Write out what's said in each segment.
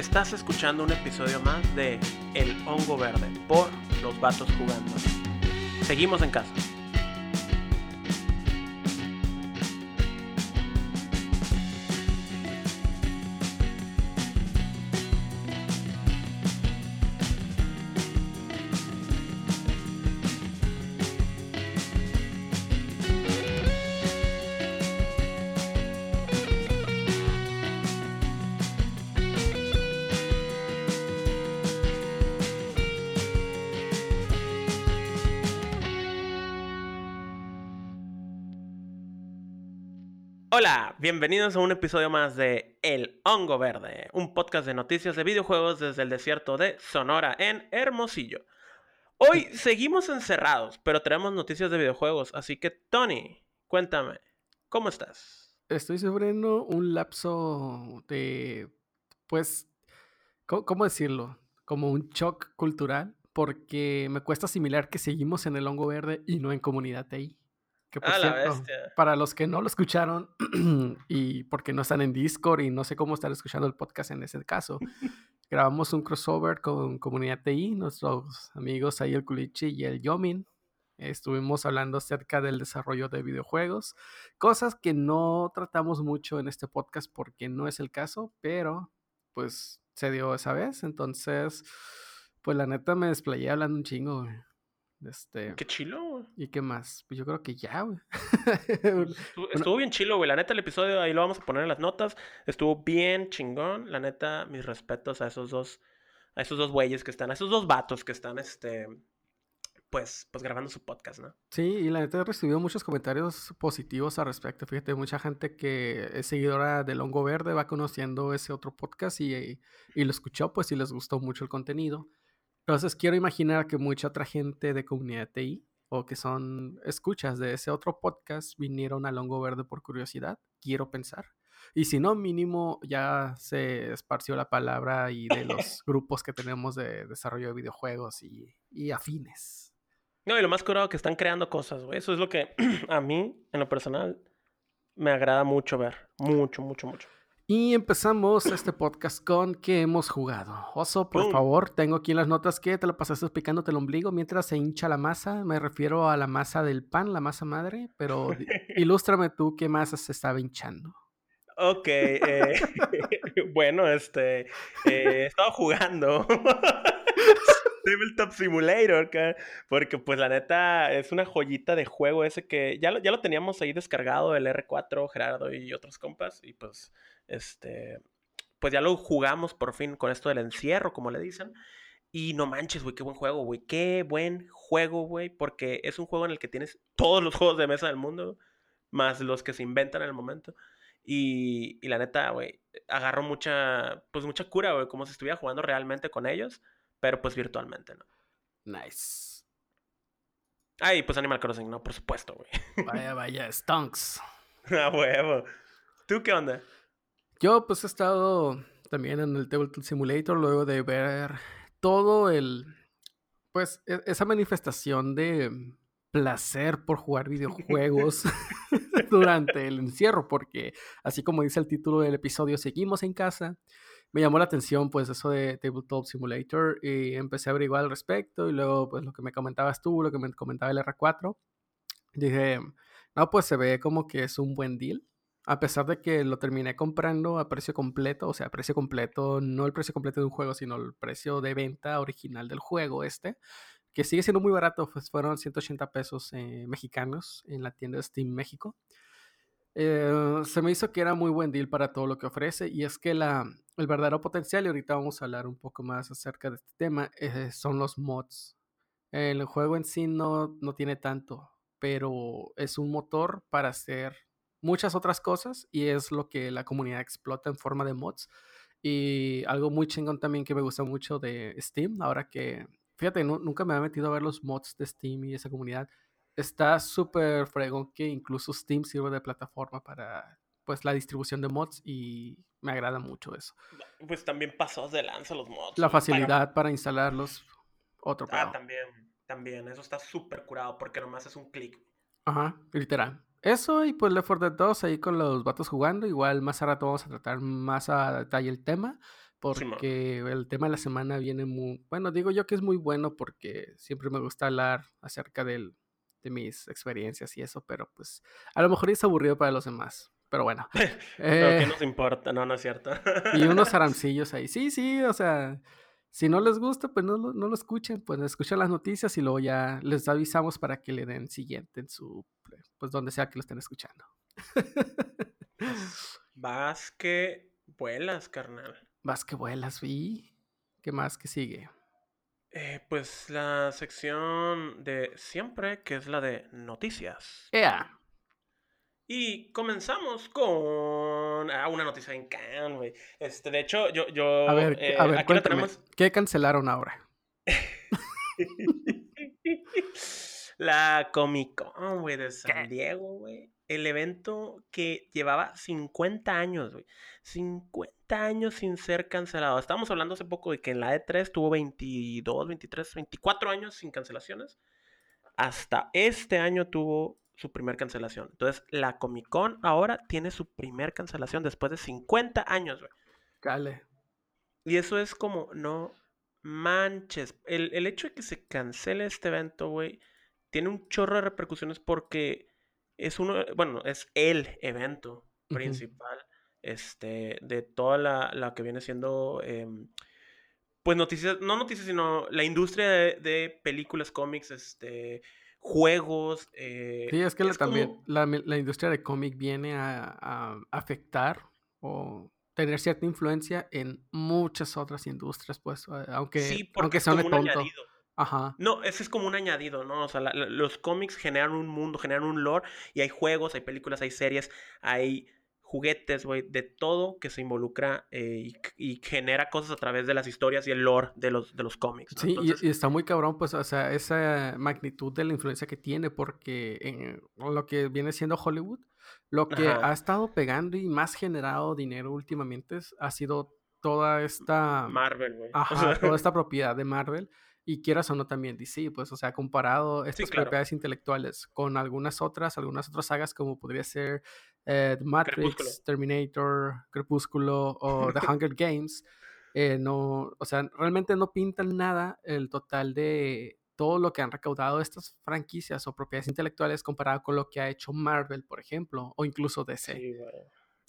Estás escuchando un episodio más de El Hongo Verde por Los Vatos Jugando. Seguimos en casa. Bienvenidos a un episodio más de El Hongo Verde, un podcast de noticias de videojuegos desde el desierto de Sonora en Hermosillo. Hoy seguimos encerrados, pero tenemos noticias de videojuegos, así que Tony, cuéntame, ¿cómo estás? Estoy sufriendo un lapso de, pues, ¿cómo, cómo decirlo? Como un shock cultural, porque me cuesta asimilar que seguimos en el hongo verde y no en comunidad TI. Que por Ah, cierto, para los que no lo escucharon y porque no están en Discord y no sé cómo estar escuchando el podcast en ese caso, grabamos un crossover con Comunidad TI, nuestros amigos ahí el Culichi y el Yomin. Estuvimos hablando acerca del desarrollo de videojuegos, cosas que no tratamos mucho en este podcast porque no es el caso, pero pues se dio esa vez, entonces pues la neta me desplayé hablando un chingo, güey. Este, Qué chilo. güey. ¿y qué más? Pues yo creo que ya, güey. Estuvo, estuvo bien chilo, güey. La neta, el episodio ahí lo vamos a poner en las notas. Estuvo bien chingón. La neta, mis respetos a esos dos, a esos dos güeyes que están, a esos dos vatos que están, este, pues, pues grabando su podcast, ¿no? Sí, y la neta he recibido muchos comentarios positivos al respecto. Fíjate, mucha gente que es seguidora del Hongo Verde va conociendo ese otro podcast y, y lo escuchó, pues, y les gustó mucho el contenido. Entonces, quiero imaginar que mucha otra gente de comunidad TI o que son escuchas de ese otro podcast vinieron al Hongo Verde por curiosidad, quiero pensar. Y si no, mínimo ya se esparció la palabra y de los grupos que tenemos de desarrollo de videojuegos y, y afines. No, y lo más curado que están creando cosas, güey. Eso es lo que a mí, en lo personal, me agrada mucho ver. Mucho, mucho, mucho. Y empezamos este podcast con que hemos jugado. Oso, por Pum. favor, tengo aquí en las notas que te lo pasaste picándote el ombligo mientras se hincha la masa. Me refiero a la masa del pan, la masa madre, pero ilústrame tú qué masa se estaba hinchando. Ok, eh, bueno, este, eh, he estado jugando Tabletop Simulator, porque pues la neta es una joyita de juego ese que ya lo, ya lo teníamos ahí descargado, el R4, Gerardo y otros compas, y pues, este, pues ya lo jugamos por fin con esto del encierro, como le dicen, y no manches, güey, qué buen juego, güey, qué buen juego, güey, porque es un juego en el que tienes todos los juegos de mesa del mundo, más los que se inventan en el momento. Y, y la neta, güey, agarró mucha, pues mucha cura, güey, como si estuviera jugando realmente con ellos, pero pues virtualmente, ¿no? Nice. Ay, pues Animal Crossing, ¿no? Por supuesto, güey. Vaya, vaya, stonks. A huevo. ¿Tú qué onda? Yo pues he estado también en el Tabletop Simulator luego de ver todo el, pues e- esa manifestación de placer por jugar videojuegos durante el encierro, porque así como dice el título del episodio, seguimos en casa. Me llamó la atención pues eso de Tabletop Simulator y empecé a averiguar al respecto y luego pues lo que me comentabas tú, lo que me comentaba el R4. Dije, no, pues se ve como que es un buen deal. A pesar de que lo terminé comprando a precio completo, o sea, a precio completo, no el precio completo de un juego, sino el precio de venta original del juego este, que sigue siendo muy barato, pues fueron 180 pesos eh, mexicanos en la tienda de Steam México. Eh, se me hizo que era muy buen deal para todo lo que ofrece y es que la, el verdadero potencial, y ahorita vamos a hablar un poco más acerca de este tema, eh, son los mods. El juego en sí no, no tiene tanto, pero es un motor para hacer muchas otras cosas y es lo que la comunidad explota en forma de mods. Y algo muy chingón también que me gusta mucho de Steam, ahora que, fíjate, nu- nunca me había metido a ver los mods de Steam y esa comunidad. Está súper fregón que incluso Steam sirve de plataforma para pues la distribución de mods y me agrada mucho eso. Pues también pasados de lanza los mods. La güey, para- facilidad para instalarlos, otro Ah, pedo. también, también. Eso está súper curado porque nomás es un clic. Ajá, literal. Eso y pues Left 4 Dead 2 ahí con los vatos jugando. Igual más a rato vamos a tratar más a detalle el tema. porque el tema de la semana viene muy, bueno, digo yo que es muy bueno porque siempre me gusta hablar acerca del, de mis experiencias y eso, pero pues a lo mejor es aburrido para los demás. Pero bueno. pero que eh, nos importa, no, no es cierto. y unos arancillos ahí. Sí, sí, o sea, si no les gusta, pues no, no lo escuchen, pues escuchen las noticias y luego ya les avisamos para que le den siguiente en su, pues donde sea que lo estén escuchando. Vas que vuelas, carnal. Vas que vuelas, vi. ¿Qué más que sigue? Eh, pues la sección de siempre, que es la de noticias. ¡Ea! Y comenzamos con ah, una noticia en Cannes, güey. Este, de hecho, yo, yo a ver, a ver, aquí tenemos... ¿Qué cancelaron ahora? la Comic Con, güey, de San Diego, güey. El evento que llevaba 50 años, güey. 50 años sin ser cancelado. Estábamos hablando hace poco de que en la E3 tuvo 22, 23, 24 años sin cancelaciones. Hasta este año tuvo su primer cancelación. Entonces, la Comic Con ahora tiene su primer cancelación después de 50 años, güey. Cale. Y eso es como, no manches. El, el hecho de que se cancele este evento, güey, tiene un chorro de repercusiones porque es uno, bueno, es el evento principal este, de toda la, que viene siendo, em, pues noticias, no noticias, sino la industria de, películas, cómics, este, juegos. Eh, sí, es que también la, industria de cómic viene a, afectar o tener cierta influencia en muchas otras industrias, pues, aunque, sí, aunque sea tonto. Ajá. No, ese es como un añadido, ¿no? O sea, los cómics generan un mundo, generan un lore y hay juegos, hay películas, hay series, hay juguetes, güey, de todo que se involucra eh, y, genera cosas a través de las historias y el lore de los, de los cómics. Sí, y, está muy cabrón, pues, o sea, esa magnitud de la influencia que tiene, porque en lo que viene siendo Hollywood, lo que ha estado pegando y más generado dinero últimamente ha sido toda esta... Marvel, güey. Ajá, toda esta propiedad de Marvel. Y quieras o no también DC, pues, o sea, comparado estas propiedades intelectuales con algunas otras, algunas otras sagas como podría ser eh, Matrix, Terminator, Crepúsculo o The Hunger Games, eh, no, o sea, realmente no pintan nada el total de todo lo que han recaudado estas franquicias o propiedades intelectuales comparado con lo que ha hecho Marvel, por ejemplo, o incluso DC. Sí,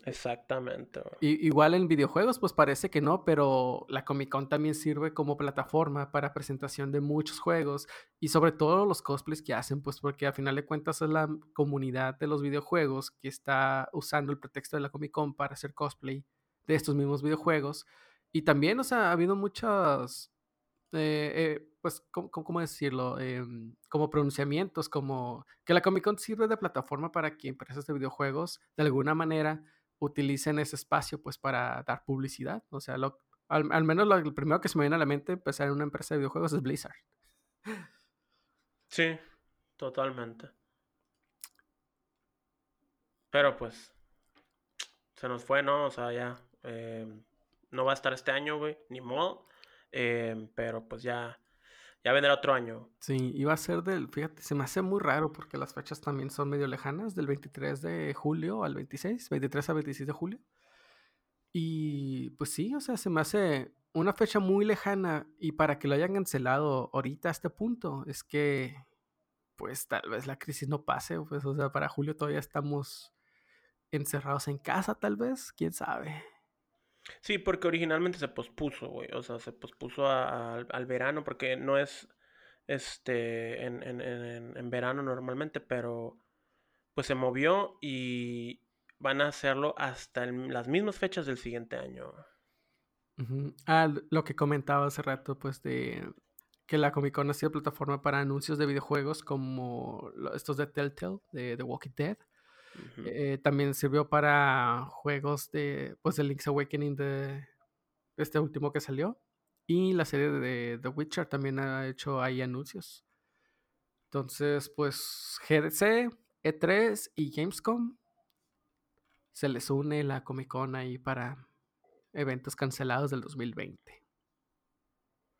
Exactamente. Igual en videojuegos, pues parece que no, pero la Comic Con también sirve como plataforma para presentación de muchos juegos y sobre todo los cosplays que hacen, pues porque a final de cuentas es la comunidad de los videojuegos que está usando el pretexto de la Comic Con para hacer cosplay de estos mismos videojuegos. Y también, o sea, ha habido muchas, eh, eh, pues, ¿cómo, decirlo? Em, como pronunciamientos, como que la Comic Con sirve de plataforma para que empresas de videojuegos, de alguna manera, utilicen ese espacio pues para dar publicidad. O sea, lo, al, menos lo, primero que se me viene a la mente empezar en una empresa de videojuegos es Blizzard. Sí, totalmente. Pero pues, se nos fue, ¿no? O sea, ya eh, no va a estar este año, güey, ni modo. Eh, pero pues ya ya vendrá otro año. Sí, iba a ser del, fíjate, se me hace muy raro porque las fechas también son medio lejanas, del 23 de julio al 26, 23 al 26 de julio. Y pues sí, o sea, se me hace una fecha muy lejana y para que lo hayan cancelado ahorita a este punto, es que pues tal vez la crisis no pase, pues o sea, para julio todavía estamos encerrados en casa tal vez, quién sabe. Sí, porque originalmente se pospuso, güey. O sea, se pospuso al verano porque no es este en, en, en, verano normalmente, pero pues se movió y van a hacerlo hasta las mismas fechas del siguiente año. Ah, lo que comentaba hace rato, pues de que la Comic Con ha sido plataforma para anuncios de videojuegos como estos de Telltale, de The Walking Dead. Eh, también sirvió para juegos de, pues, Link's Awakening de este último que salió. Y la serie de The Witcher también ha hecho ahí anuncios. Entonces, pues GDC, E3 y Gamescom se les une la Comic Con ahí para eventos cancelados del 2020.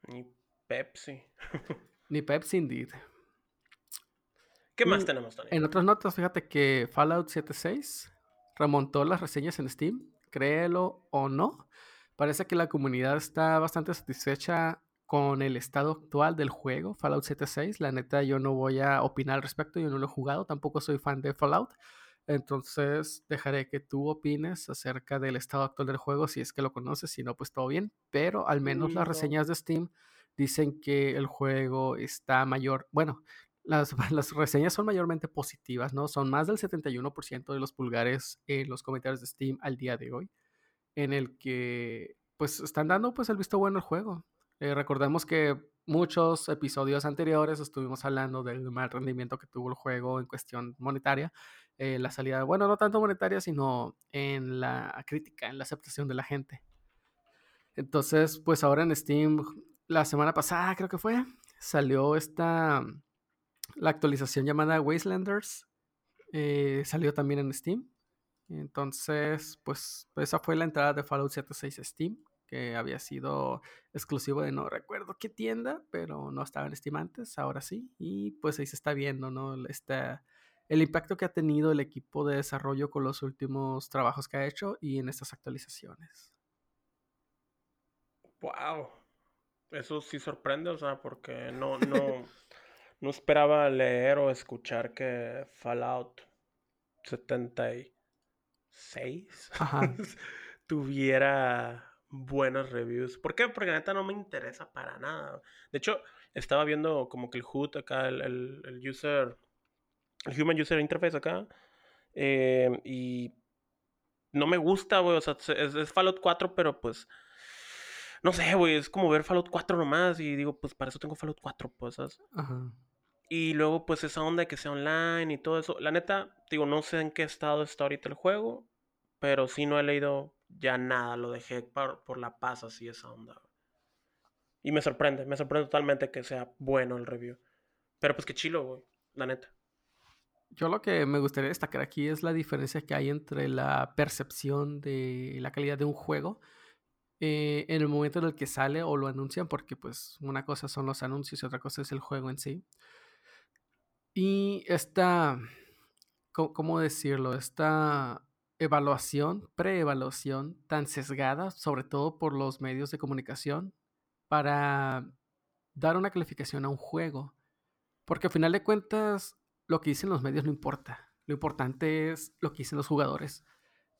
Ni Pepsi. Ni Pepsi, indeed. ¿Qué más tenemos, Tony? En otras notas, fíjate que Fallout 76 remontó las reseñas en Steam, créelo o no. Parece que la comunidad está bastante satisfecha con el estado actual del juego, Fallout 76. La neta, yo no voy a opinar al respecto, yo no lo he jugado, tampoco soy fan de Fallout. Entonces dejaré que tú opines acerca del estado actual del juego, si es que lo conoces, si no, pues todo bien. Pero al menos las reseñas de Steam dicen que el juego está mayor. Bueno, las, las, reseñas son mayormente positivas, ¿no? Son más del 71% de los pulgares en los comentarios de Steam al día de hoy, en el que pues están dando pues el visto bueno al juego. Eh, recordemos que muchos episodios anteriores estuvimos hablando del mal rendimiento que tuvo el juego en cuestión monetaria, eh, la salida, bueno, no tanto monetaria, sino en la crítica, en la aceptación de la gente. Entonces, pues ahora en Steam, la semana pasada creo que fue, salió esta, la actualización llamada Wastelanders, eh, salió también en Steam. Entonces, pues esa fue la entrada de Fallout 76 a Steam que había sido exclusivo de no recuerdo qué tienda, pero no estaba en Steam antes, ahora sí, y pues ahí se está viendo, ¿no? Este, el impacto que ha tenido el equipo de desarrollo con los últimos trabajos que ha hecho y en estas actualizaciones. Wow. Eso sí sorprende, o sea, porque no, no, no esperaba leer o escuchar que Fallout 76 tuviera buenas reviews. ¿Por qué? Porque la neta no me interesa para nada. De hecho, estaba viendo como que el HUD acá, el, el, user, el Human User Interface acá. Em, y no me gusta, güey. O sea, es, Fallout 4, pero pues. No sé, güey. Es como ver Fallout 4 nomás. Y digo, pues para eso tengo Fallout 4, pues, Ajá. Y luego, pues esa onda de que sea online y todo eso. La neta, digo, no sé en qué estado está ahorita el juego. Pero sí no he leído ya nada, lo dejé por, la paz así esa onda. Y me sorprende, me sorprende totalmente que sea bueno el review. Pero pues qué chilo, güey, la neta. Yo lo que me gustaría destacar aquí es la diferencia que hay entre la percepción de la calidad de un juego eh, en el momento en el que sale o lo anuncian, porque pues una cosa son los anuncios y otra cosa es el juego en sí. Y esta, ¿cómo decirlo? Esta evaluación, preevaluación tan sesgada, sobre todo por los medios de comunicación, para dar una calificación a un juego. Porque al final de cuentas, lo que dicen los medios no importa. Lo importante es lo que dicen los jugadores.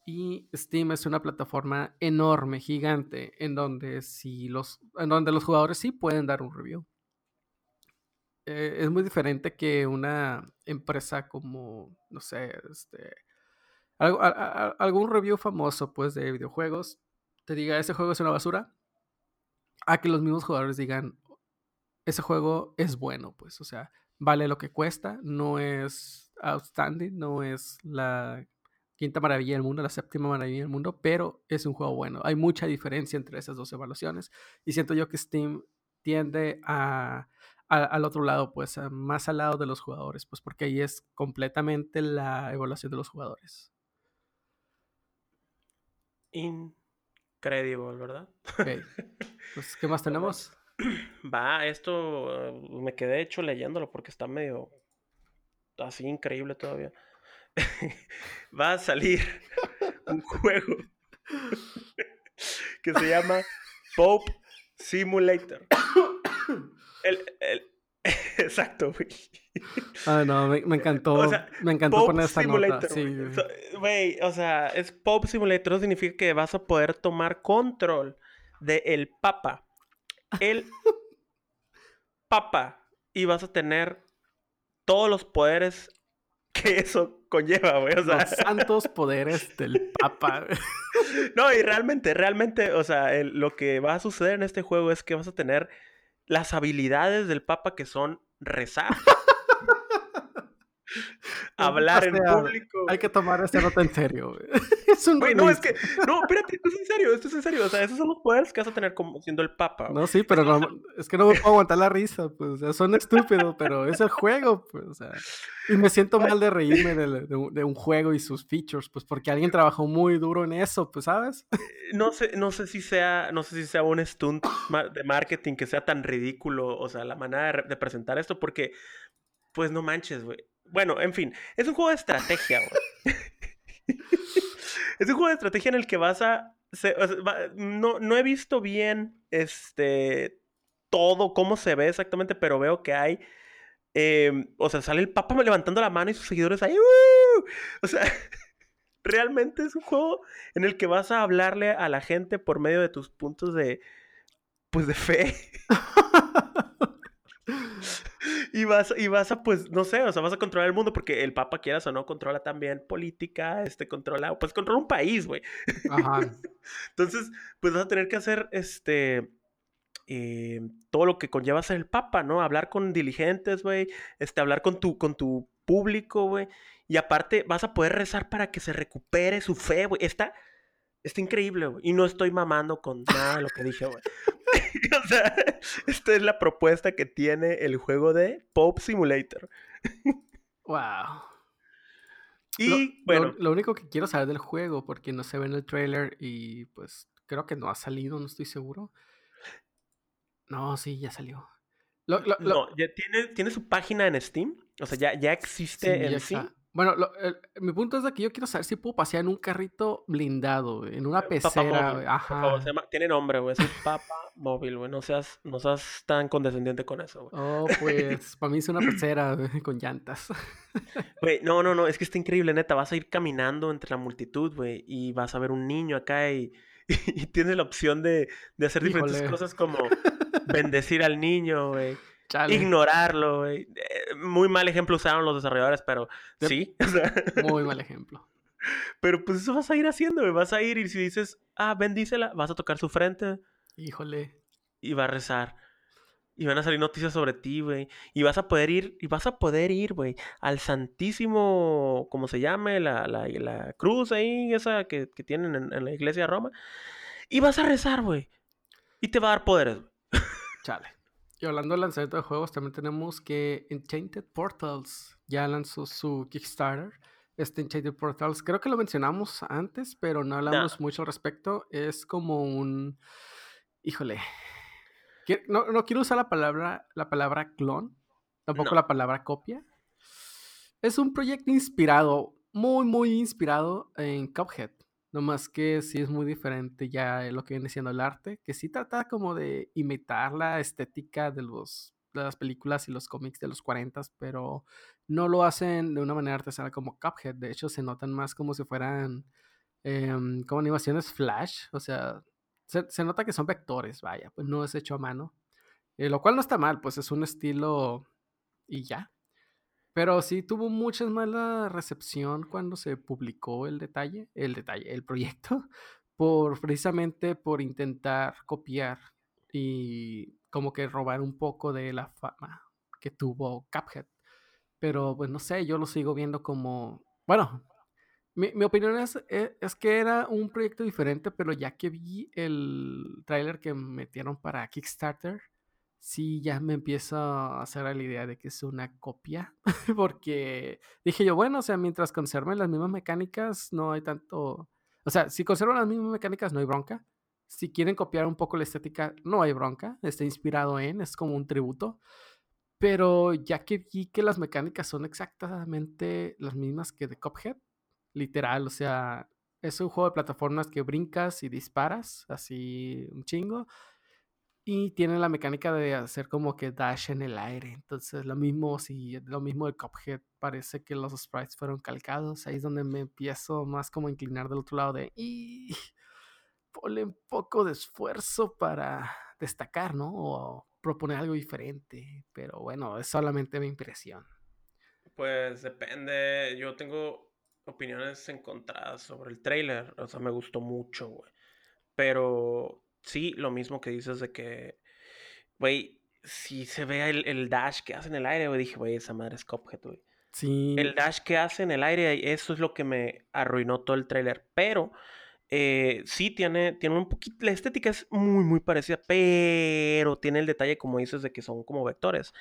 Y Steam es una plataforma enorme, gigante, en donde, si los, en donde los jugadores sí pueden dar un review. Eh, es muy diferente que una empresa como, no sé, este, algún review famoso pues de videojuegos te diga ese juego es una basura, a que los mismos jugadores digan ese juego es bueno, pues, o sea, vale lo que cuesta, no es outstanding, no es la quinta maravilla del mundo, la séptima maravilla del mundo, pero es un juego bueno. Hay mucha diferencia entre esas dos evaluaciones y siento yo que Steam tiende a, al otro lado, pues, más al lado de los jugadores, pues porque ahí es completamente la evaluación de los jugadores increíble, ¿verdad? Pues, ¿qué más tenemos? Va, esto eh, me quedé hecho leyéndolo porque está medio así increíble todavía. Va a salir un juego que se llama Pope Simulator. El, el, Exacto, güey. Ah, no, me, encantó. me encantó poner esta nota. Güey, o sea, es Pop Simulator significa que vas a poder tomar control del el Papa. El Papa. Y vas a tener todos los poderes que eso conlleva, güey. O sea... Los santos poderes del Papa. no, y realmente, realmente, o sea, lo que va a suceder en este juego es que vas a tener las habilidades del Papa que son rezar. hablar en público. Hay que tomar esta nota en serio. Es un no, es que, no, espérate, esto es en serio, esto es en serio. O sea, esos son los poderes que vas a tener como siendo el papa. No, sí, pero no, es que no me puedo aguantar la risa, pues, o sea, son estúpidos, pero es el juego, pues, o sea. Y me siento mal de reírme de, de, un juego y sus features, pues, porque alguien trabajó muy duro en eso, pues, ¿sabes? Eh, no sé, no sé si sea, no sé si sea un stunt de marketing que sea tan ridículo, o sea, la manera de presentar esto, porque, pues, no manches, güey bueno, en fin, es un juego de estrategia, güey. es un juego de estrategia en el que vas a no, no he visto bien este todo, cómo se ve exactamente, pero veo que hay. Em, o sea, sale el Papa levantando la mano y sus seguidores ahí. ¡uh! O sea, realmente es un juego en el que vas a hablarle a la gente por medio de tus puntos de. Pues de fe. y vas, y vas a, pues, no sé, o sea, vas a controlar el mundo porque el Papa, quieras o no, controla también política, este, controla, pues controla un país, güey. Ajá. Entonces, pues vas a tener que hacer, este, eh, todo lo que conlleva ser el Papa, ¿no? Hablar con diligentes, güey, este, hablar con tu, con tu público, güey. Y aparte, vas a poder rezar para que se recupere su fe, güey. Está, está increíble, güey. Y no estoy mamando con nada de lo que dije, güey. o sea, esta es la propuesta que tiene el juego de Pope Simulator. wow. Y bueno. Lo, único que quiero saber del juego, porque no se ve en el trailer y pues creo que no ha salido, no estoy seguro. No, sí, ya salió. no, ya tiene, tiene su página en Steam. O sea, ya, ya existe en sí. Bueno, mi punto es de que yo quiero saber si puedo pasear en un carrito blindado, en una pecera, Ajá. tiene nombre, güey. Es Papa Móvil, güey. No seas, no seas tan condescendiente con eso, güey. Oh, pues, para mí es una pecera, con llantas. Güey, no, no, no. Es que está increíble, neta. Vas a ir caminando entre la multitud, güey. Y vas a ver un niño acá y, y, tienes la opción de, de hacer diferentes cosas como bendecir al niño, güey ignorarlo, güey. Eh, muy mal ejemplo usaron los desarrolladores, pero sí. muy mal ejemplo. Pero pues eso vas a ir haciendo, güey. Vas a ir y si dices, ah, bendícela, vas a tocar su frente. Híjole. Y va a rezar. Y van a salir noticias sobre ti, güey. Y vas a poder ir, y vas a poder ir, güey, al Santísimo, como se llame, la, la, la cruz ahí, esa que, que tienen en, en, la iglesia de Roma. Y vas a rezar, güey. Y te va a dar poderes, güey. Chale. Y hablando del lanzamiento de juegos, también tenemos que Enchanted Portals ya lanzó su Kickstarter. Este Enchanted Portals, creo que lo mencionamos antes, pero no hablamos mucho al respecto. Es como un. Híjole. No, no quiero usar la palabra, la palabra clon, tampoco la palabra copia. Es un proyecto inspirado, muy, muy inspirado en Cuphead. No más que sí es muy diferente ya lo que viene siendo el arte, que sí trata como de imitar la estética de, los, de las películas y los cómics de los 40, pero no lo hacen de una manera artesanal como Cuphead. De hecho, se notan más como si fueran em, como animaciones flash. O sea, se, nota que son vectores, vaya, pues no es hecho a mano. Eh, lo cual no está mal, pues es un estilo y ya. Pero sí tuvo mucha mala recepción cuando se publicó el detalle, el detalle, el proyecto, por precisamente por intentar copiar y como que robar un poco de la fama que tuvo Cuphead. Pero pues no sé, yo lo sigo viendo como, bueno, mi, mi opinión es, es, es, que era un proyecto diferente, pero ya que vi el tráiler que metieron para Kickstarter, sí ya me empiezo a hacer la idea de que es una copia, porque dije yo, bueno, o sea, mientras conserven las mismas mecánicas, no hay tanto, o sea, si conservan las mismas mecánicas, no hay bronca. Si quieren copiar un poco la estética, no hay bronca, está inspirado en, es como un tributo. Pero ya que vi que las mecánicas son exactamente las mismas que de Cuphead, literal, o sea, es un juego de plataformas que brincas y disparas, así un chingo y tiene la mecánica de hacer como que dash en el aire. Entonces, lo mismo, si lo mismo de Cuphead, parece que los sprites fueron calcados. Ahí es donde me empiezo más como a inclinar del otro lado de. Y ponle un poco de esfuerzo para destacar, ¿no? O proponer algo diferente. Pero bueno, es solamente mi impresión. Pues depende. Yo tengo opiniones encontradas sobre el trailer. O sea, me gustó mucho, güey. Pero sí, lo mismo que dices de que, güey, si se ve el, dash que hace en el aire, güey, dije, güey, esa madre es Cuphead, güey. Sí. El dash que hace en el aire, eso es lo que me arruinó todo el trailer. Pero eh, sí tiene, tiene un poquito, la estética es muy, muy parecida, pero tiene el detalle, como dices, de que son como vectores.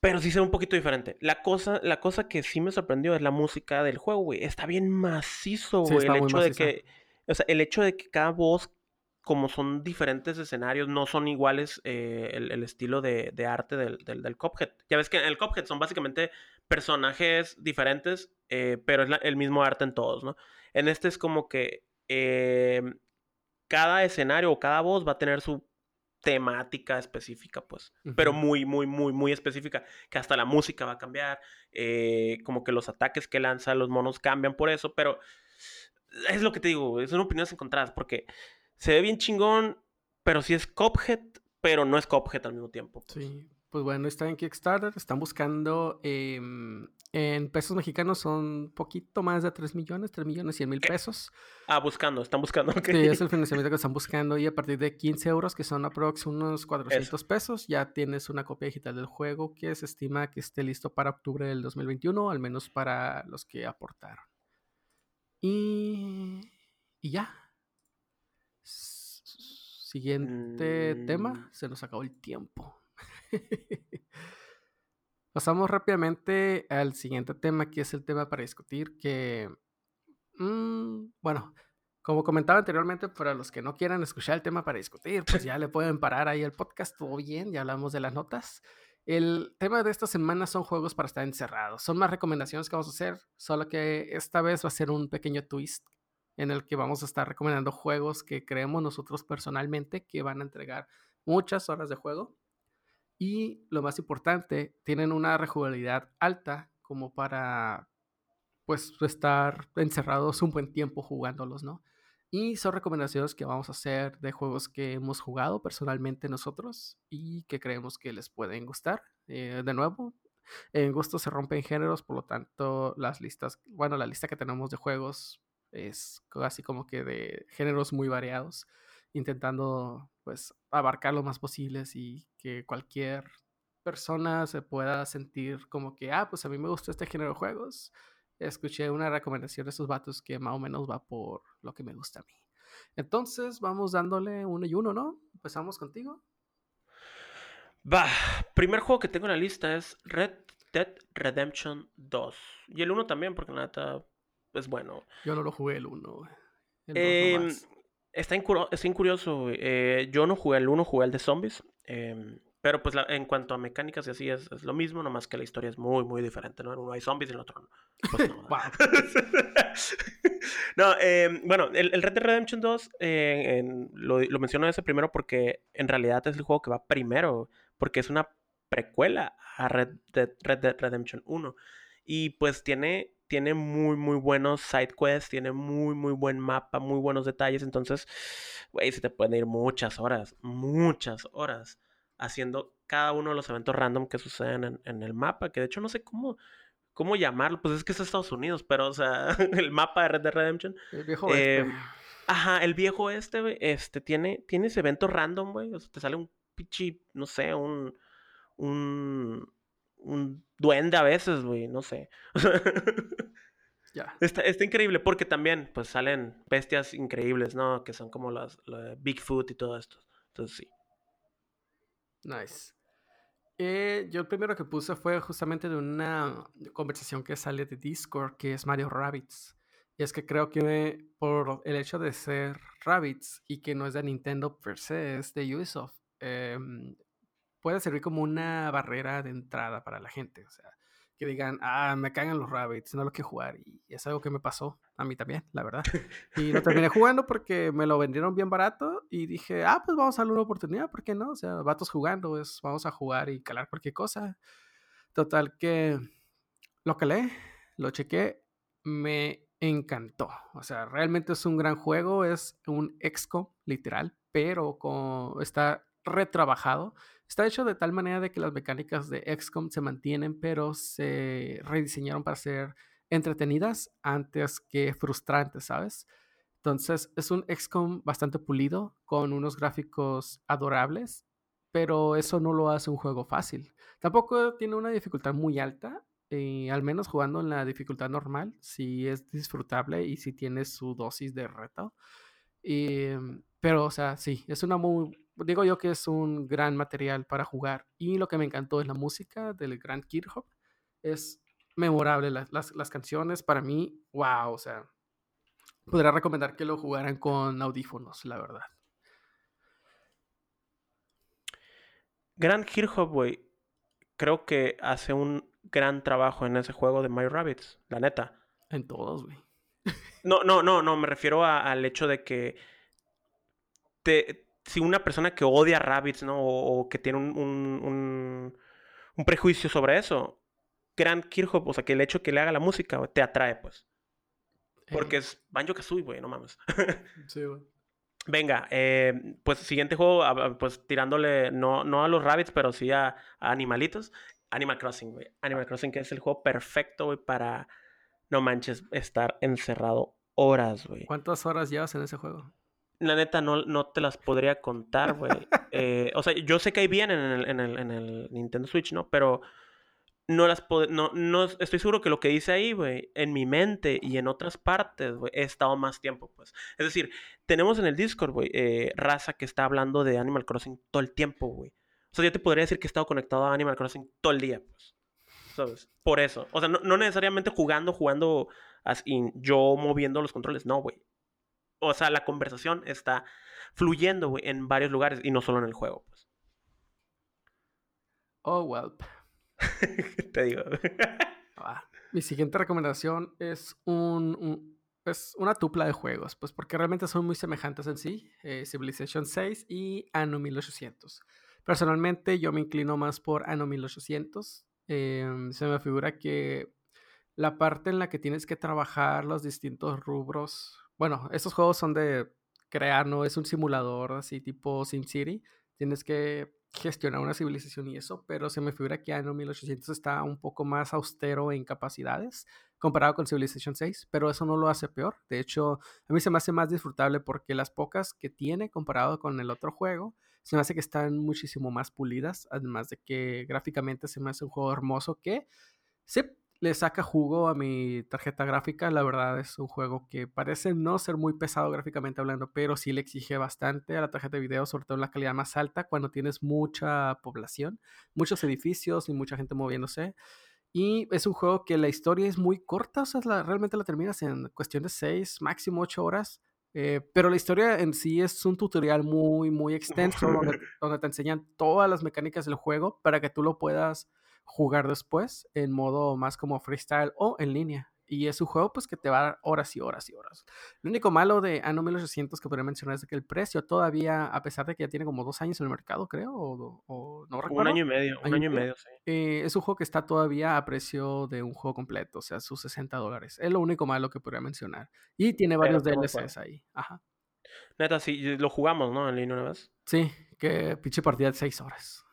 Pero sí se ve un poquito diferente. La cosa, la cosa que sí me sorprendió es la música del juego, güey. Está bien macizo, güey. el hecho de que. O sea, el hecho de que cada voz como son diferentes escenarios, no son iguales eh, el, estilo de, arte del, del, Cuphead. Ya ves que en el Cuphead son básicamente personajes diferentes, eh, pero es el mismo arte en todos, ¿no? En este es como que em, cada escenario o cada voz va a tener su temática específica, pues, pero muy, muy, muy, muy específica, que hasta la música va a cambiar, eh, como que los ataques que lanzan los monos cambian por eso, pero es lo que te digo, son opiniones encontradas, porque se ve bien chingón, pero sí es Cophead, pero no es Cophead al mismo tiempo. Pues. Sí, pues bueno, está en Kickstarter, están buscando em, en pesos mexicanos son poquito más de 3 millones, 3 millones 100 mil pesos. Ah, buscando, están buscando. Sí, es el financiamiento que están buscando y a partir de 15 euros, que son aprox unos 400 pesos, ya tienes una copia digital del juego que se estima que esté listo para octubre del 2021, al menos para los que aportaron. Y, y ya. Siguiente tema, mm. se nos acabó el tiempo. Pasamos rápidamente al siguiente tema, que es el tema para discutir, que, mm, bueno, como comentaba anteriormente, para los que no quieran escuchar el tema para discutir, pues ya le pueden parar ahí el podcast, todo bien, ya hablamos de las notas. El tema de esta semana son juegos para estar encerrados. Son más recomendaciones que vamos a hacer, solo que esta vez va a ser un pequeño twist en el que vamos a estar recomendando juegos que creemos nosotros personalmente que van a entregar muchas horas de juego y lo más importante, tienen una rejugabilidad alta como para pues estar encerrados un buen tiempo jugándolos, ¿no? Y son recomendaciones que vamos a hacer de juegos que hemos jugado personalmente nosotros y que creemos que les pueden gustar. Eh, de nuevo, en gusto se rompen géneros, por lo tanto, las listas, bueno, la lista que tenemos de juegos es casi como que de géneros muy variados intentando pues abarcar lo más posible y que cualquier persona se pueda sentir como que, ah, pues a mí me gusta este género de juegos. Escuché una recomendación de esos vatos que más o menos va por lo que me gusta a mí. Entonces vamos dándole uno y uno, ¿no? Empezamos contigo. Va, primer juego que tengo en la lista es Red Dead Redemption 2. Y el 1 también, porque nada, es bueno. Yo no lo jugué el 1. Eh, Está, está curioso, eh, yo no jugué el 1, jugué el de zombies. Em, pero pues en cuanto a mecánicas y así es, lo mismo, nomás que la historia es muy, muy diferente, ¿no? En uno hay zombies y en el otro no. Pues no, no em, bueno, el, Red Dead Redemption 2 eh, lo, lo menciono ese primero porque en realidad es el juego que va primero, porque es una precuela a Red Red Dead Redemption 1. Y pues tiene tiene muy, muy buenos side quests, tiene muy, muy buen mapa, muy buenos detalles. Entonces, güey, se te pueden ir muchas horas, muchas horas haciendo cada uno de los eventos random que suceden en, el mapa. Que de hecho no sé cómo, cómo llamarlo, pues es que es Estados Unidos, pero, o sea, el mapa de Red Dead Redemption. El viejo este. Ajá, el viejo este, güey, este, tiene, tiene ese evento random, güey. O sea, te sale un pichi, no sé, un. un un duende a veces, güey, no sé. ya. Está, increíble porque también, pues, salen bestias increíbles, ¿no? Que son como las, Bigfoot y todo esto. Entonces, sí. Nice. Eh, yo el primero que puse fue justamente de una conversación que sale de Discord, que es Mario Rabbits. Y es que creo que por el hecho de ser Rabbits y que no es de Nintendo per se, es de Ubisoft, eh, puede servir como una barrera de entrada para la gente. O sea, que digan, ah, me cagan los rabbits, no lo quiero jugar. Y es algo que me pasó a mí también, la verdad. Y lo terminé jugando porque me lo vendieron bien barato y dije, ah, pues vamos a darle una oportunidad, ¿por qué no? O sea, vatos jugando, es, vamos a jugar y calar cualquier cosa. Total que lo calé, lo chequé, me encantó. O sea, realmente es un gran juego, es un exco literal, pero con, está retrabajado Está hecho de tal manera de que las mecánicas de XCOM se mantienen, pero se rediseñaron para ser entretenidas antes que frustrantes, ¿sabes? Entonces es un XCOM bastante pulido, con unos gráficos adorables, pero eso no lo hace un juego fácil. Tampoco tiene una dificultad muy alta, y al menos jugando en la dificultad normal, si es disfrutable y si tiene su dosis de reto. pero, o sea, sí, es una muy, digo yo que es un gran material para jugar. Y lo que me encantó es la música del Grand Kirchhoff. Es memorable las, canciones. Para mí, wow, o sea, podría recomendar que lo jugaran con audífonos, la verdad. Grand Kirchhoff, güey, creo que hace un gran trabajo en ese juego de My Rabbits, la neta. En todos, güey. No, no, no, no, me refiero al hecho de que te, si una persona que odia rabbits, ¿no? O, que tiene un, un, un, prejuicio sobre eso, Grant Kirchhoff, o sea, que el hecho que le haga la música te atrae, pues. Porque eh. es Banjo Kazooie, güey, no mames. sí, güey. Venga, eh, pues siguiente juego, pues tirándole no, no a los rabbits, pero sí a, animalitos. Animal Crossing, güey. Animal Crossing, que es el juego perfecto, güey, para, no manches, estar encerrado horas, güey. ¿Cuántas horas llevas en ese juego? La neta, no, no te las podría contar, güey. Eh, o sea, yo sé que hay bien en el, en el, en el Nintendo Switch, ¿no? Pero no las no, no estoy seguro que lo que dice ahí, güey, en mi mente y en otras partes, güey, he estado más tiempo, pues. Es decir, tenemos en el Discord, güey, eh, raza que está hablando de Animal Crossing todo el tiempo, güey. O sea, yo te podría decir que he estado conectado a Animal Crossing todo el día, pues. ¿Sabes? Por eso. O sea, no, necesariamente jugando, jugando así, yo moviendo los controles, no, güey. O sea, la conversación está fluyendo, güey, en varios lugares y no solo en el juego, pues. Oh, well. Te digo. Mi siguiente recomendación es un, es una tupla de juegos, pues porque realmente son muy semejantes en sí, eh, Civilization 6 y Anno 1800. Personalmente yo me inclino más por Anno 1800. Em, se me figura que la parte en la que tienes que trabajar los distintos rubros, bueno, estos juegos son de crear, no es un simulador así tipo SimCity, tienes que gestionar una civilización y eso, pero se me figura que Anno 1800 está un poco más austero en capacidades comparado con Civilization 6, pero eso no lo hace peor. De hecho, a mí se me hace más disfrutable porque las pocas que tiene comparado con el otro juego, se me hace que están muchísimo más pulidas, además de que gráficamente se me hace un juego hermoso que, sí, le saca jugo a mi tarjeta gráfica. La verdad es un juego que parece no ser muy pesado gráficamente hablando, pero sí le exige bastante a la tarjeta de video, sobre todo en la calidad más alta, cuando tienes mucha población, muchos edificios y mucha gente moviéndose. Y es un juego que la historia es muy corta, o sea, realmente la terminas en cuestión de 6, máximo 8 horas. Eh, pero la historia en sí es un tutorial muy, muy extenso donde, donde te enseñan todas las mecánicas del juego para que tú lo puedas jugar después en modo más como freestyle o en línea. Y es un juego pues que te va a dar horas y horas y horas. Lo único malo de Anno 1800 que podría mencionar es que el precio todavía, a pesar de que ya tiene como dos años en el mercado, creo, o, no recuerdo. Un año y medio, un año, y medio, sí. Eh, es un juego que está todavía a precio de un juego completo, o sea, sus 60 dólares. Es lo único malo que podría mencionar. Y tiene varios DLCs ahí. Ajá. Neta, sí, lo jugamos, ¿no? En línea una vez. Sí, que pinche partida de 6 horas.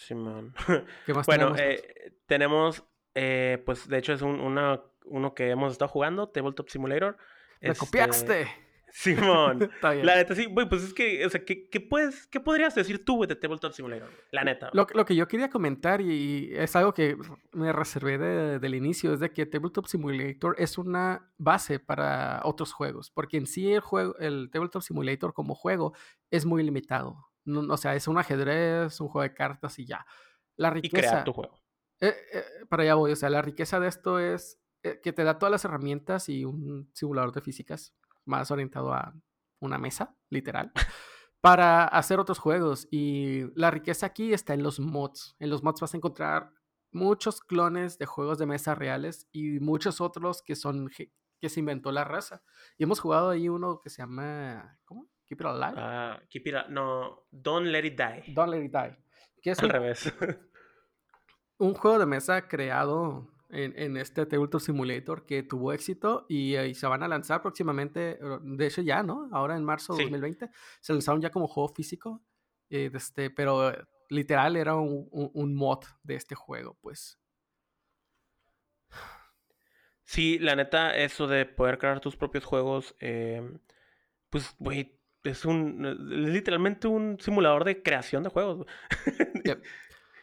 Simón. bueno, eh, tenemos, eh, pues de hecho es un, una, uno que hemos estado jugando, Tabletop Simulator. ¡Me este, copiaste! Simón. La neta, sí, güey, pues es que, o sea, ¿qué, qué, puedes, ¿qué podrías decir tú, de Tabletop Simulator? La neta. Lo, lo, que yo quería comentar, y es algo que me reservé de, del inicio, es de que Tabletop Simulator es una base para otros juegos, porque en sí el juego, el Tabletop Simulator como juego es muy limitado o sea, es un ajedrez, un juego de cartas y ya. La riqueza. Y crear tu juego. Eh, eh, para allá voy. O sea, la riqueza de esto es eh, que te da todas las herramientas y un simulador de físicas más orientado a una mesa, literal, para hacer otros juegos. Y la riqueza aquí está en los mods. En los mods vas a encontrar muchos clones de juegos de mesa reales y muchos otros que son que se inventó la raza. Y hemos jugado ahí uno que se llama ¿cómo? Keep It Alive. Ah, keep It No, Don't Let It Die. Don't Let It Die. Que es Al revés. un juego de mesa creado en, en, este Tabletop Simulator que tuvo éxito y, eh, y, se van a lanzar próximamente, de hecho ya, ¿no? Ahora en marzo de 2020, se lanzaron ya como juego físico, eh, este, pero literal era un, un, mod de este juego, pues. Sí, la neta, eso de poder crear tus propios juegos, eh, pues, güey, es un literalmente un simulador de creación de juegos.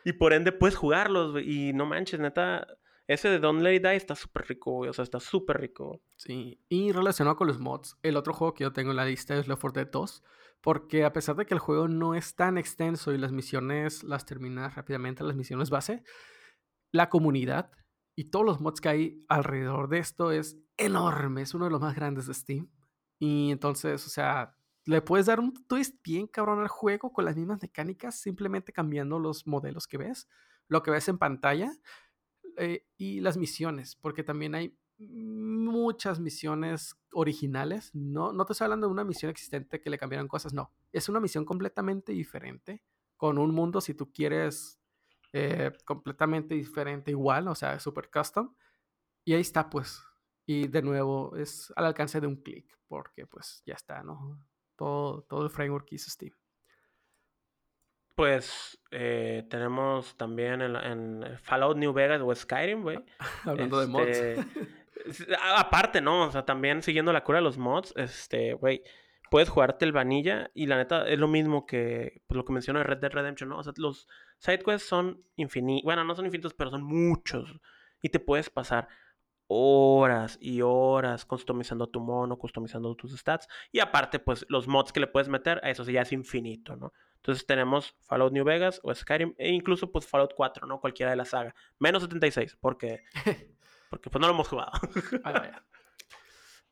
y por ende puedes jugarlos, y no manches, neta, ese de Don't Let It Die está súper rico, o sea, está súper rico. Sí, y relacionado con los mods, el otro juego que yo tengo en la lista es Left 4 Dead 2, porque a pesar de que el juego no es tan extenso y las misiones las terminas rápidamente, las misiones base, la comunidad y todos los mods que hay alrededor de esto es enorme, es uno de los más grandes de Steam. Y entonces, o sea, le puedes dar un twist bien cabrón al juego con las mismas mecánicas, simplemente cambiando los modelos que ves, lo que ves en pantalla eh, y las misiones, porque también hay muchas misiones originales. No, no te estoy hablando de una misión existente que le cambiaron cosas, no. Es una misión completamente diferente, con un mundo, si tú quieres, eh, completamente diferente, igual, o sea, super custom. Y ahí está, pues. Y de nuevo, es al alcance de un clic, porque pues ya está, ¿no? Todo, todo el framework hizo Steam. Pues eh, tenemos también en, Fallout New Vegas o Skyrim, güey. Hablando de mods. Este, aparte, ¿no? O sea, también siguiendo la cura de los mods, este, güey, puedes jugarte el vanilla y la neta es lo mismo que pues, lo que mencionó de Red Dead Redemption, ¿no? O sea, los sidequests son infinitos, bueno, no son infinitos, pero son muchos y te puedes pasar horas y horas customizando tu mono, customizando tus stats y aparte, pues los mods que le puedes meter, eso sí ya es infinito, ¿no? Entonces tenemos Fallout New Vegas o Skyrim e incluso pues Fallout 4, ¿no? Cualquiera de la saga. Menos 76, porque Porque pues no lo hemos jugado.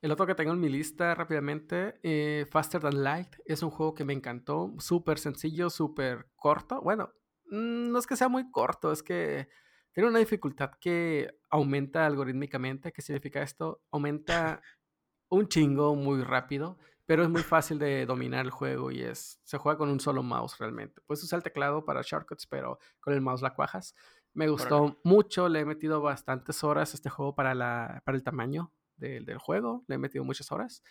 El otro que tengo en mi lista rápidamente, eh, Faster Than Light, es un juego que me encantó, súper sencillo, súper corto. Bueno, mm, no es que sea muy corto, es que tiene una dificultad que aumenta algorítmicamente. ¿Qué significa esto? Aumenta un chingo muy rápido, pero es muy fácil de dominar el juego y es se juega con un solo mouse realmente. Puedes usar el teclado para shortcuts, pero con el mouse la cuajas. Me gustó mucho, le he metido bastantes horas a este juego para, la, para el tamaño del, del juego, le he metido muchas horas.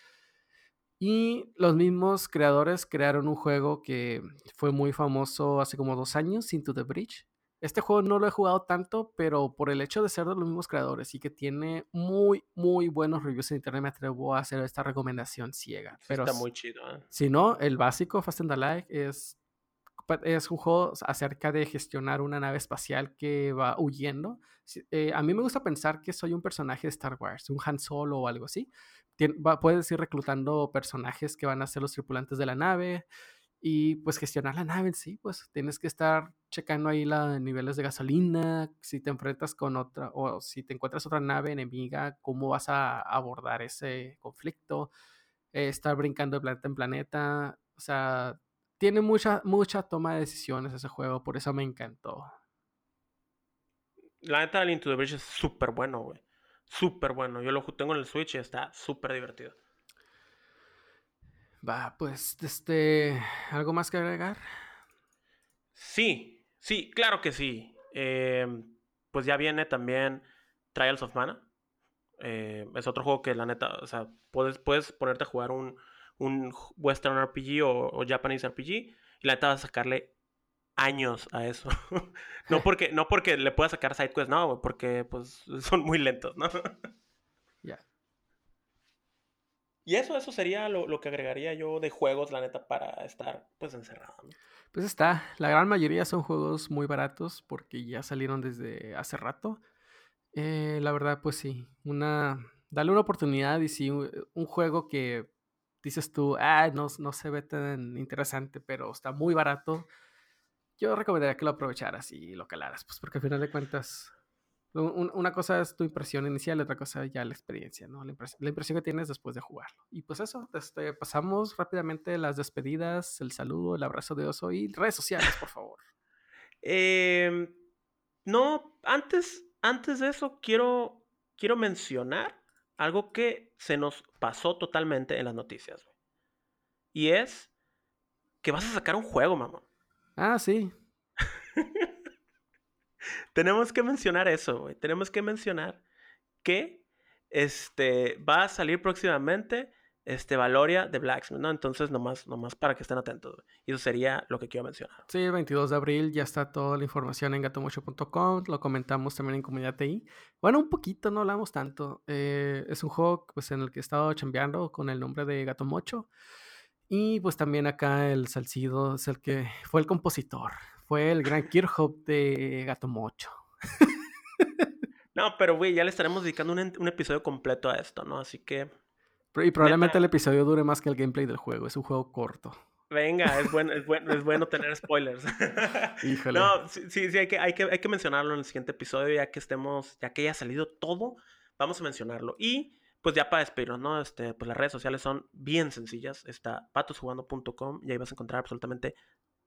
Y los mismos creadores crearon un juego que fue muy famoso hace como dos años, Into the Bridge. Este juego no lo he jugado tanto, pero por el hecho de ser de los mismos creadores y que tiene muy, muy buenos reviews en internet, me atrevo a hacer esta recomendación ciega. pero está muy chido. ¿eh? Si no, el básico Fast and the Like es es un juego acerca de gestionar una nave espacial que va huyendo. Eh, a mí me gusta pensar que soy un personaje de Star Wars, un Han Solo o algo así. puedes ir reclutando personajes que van a ser los tripulantes de la nave y pues gestionar la nave en sí, pues tienes que estar checando ahí los niveles de gasolina, si te enfrentas con otra o si te encuentras otra nave enemiga, cómo vas a abordar ese conflicto, eh, estar brincando de planeta en planeta, o sea, tiene mucha, mucha toma de decisiones ese juego, por eso me encantó. La neta, el Into the Bridge es súper bueno, güey. Súper bueno. Yo lo tengo en el Switch y está súper divertido. Va, pues, este, ¿algo más que agregar? Sí, sí, claro que sí. Em, pues ya viene también Trials of Mana. Eh, es otro juego que la neta, o sea, puedes, puedes ponerte a jugar un, un Western RPG o, Japanese RPG y la neta vas a sacarle años a eso. no, porque, no porque le pueda sacar sidequests, no, porque pues son muy lentos, ¿no? Y eso, eso sería lo, que agregaría yo de juegos, la neta, para estar pues encerrado. Pues está, la gran mayoría son juegos muy baratos porque ya salieron desde hace rato. Eh, la verdad, pues sí, una, dale una oportunidad y si un juego que dices tú, ah, no, no se ve tan interesante, pero está muy barato, yo recomendaría que lo aprovecharas y lo calaras, pues porque al final de cuentas, una cosa es tu impresión inicial, otra cosa ya la experiencia, ¿no? La, impresión que tienes después de jugarlo. Y pues eso, este, pasamos rápidamente las despedidas, el saludo, el abrazo de oso y redes sociales, por favor. Em, no, antes, antes de eso quiero, quiero mencionar algo que se nos pasó totalmente en las noticias, güey. Y es que vas a sacar un juego, mamá. Ah, sí. Tenemos que mencionar eso, güey. Tenemos que mencionar que este va a salir próximamente este, Valoria de Blacksmith, ¿no? Entonces, nomás, nomás para que estén atentos. Y eso sería lo que quiero mencionar. Sí, el 22 de abril ya está toda la información en gatomocho.com. Lo comentamos también en Comunidad TI. Bueno, un poquito, no hablamos tanto. Eh, es un juego pues, en el que he estado chambeando con el nombre de Gato Mocho. Y pues también acá el Salcido es el que fue el compositor. Fue el gran Kirchhoff de Gato Mocho. no, pero güey, ya le estaremos dedicando un, un episodio completo a esto, ¿no? Así que y probablemente el episodio dure más que el gameplay del juego. Es un juego corto. Venga, es bueno, es bueno, es bueno tener spoilers. Híjole. No, sí, sí, hay que, hay, que, hay que mencionarlo en el siguiente episodio, ya que estemos, ya que haya salido todo, vamos a mencionarlo. Y pues ya para despedirnos, ¿no? Este, pues las redes sociales son bien sencillas. Está patosjugando.com y ahí vas a encontrar absolutamente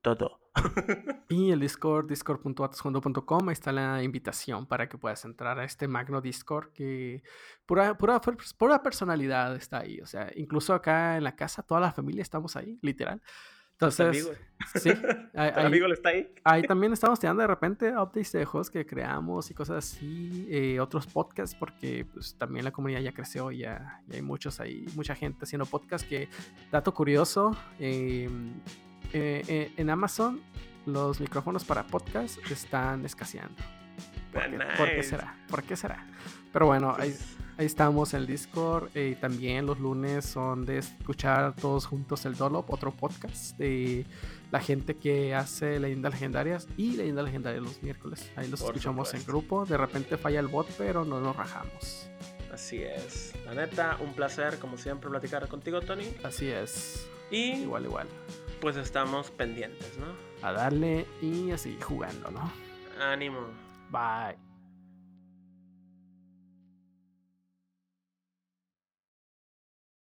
todo. y el Discord, discord.atosjundo.com, ahí está la invitación para que puedas entrar a este magno Discord que pura, pura, pura personalidad está ahí. O sea, incluso acá en la casa, toda la familia estamos ahí, literal. Entonces, sí, ahí, amigo está ahí. Ahí también estamos tirando de repente updates de juegos que creamos y cosas así, eh, otros podcasts, porque pues también la comunidad ya creció, ya, ya hay muchos ahí, mucha gente haciendo podcasts que, dato curioso, em, eh, eh, en Amazon los micrófonos para podcast están escaseando. ¿Por, qué, será? ¿Por qué será? Pero bueno, ahí, pues ahí, estamos en el Discord. Y también los lunes son de escuchar todos juntos el Dolop, otro podcast de la gente que hace leyendas legendarias y leyendas legendarias los miércoles. Ahí los escuchamos en grupo. De repente falla el bot, pero no nos rajamos. Así es. La neta, un placer, como siempre, platicar contigo, Tony. Así es. Y. Igual, igual pues estamos pendientes, ¿no? A darle y a seguir jugando, ¿no? Ánimo. Bye.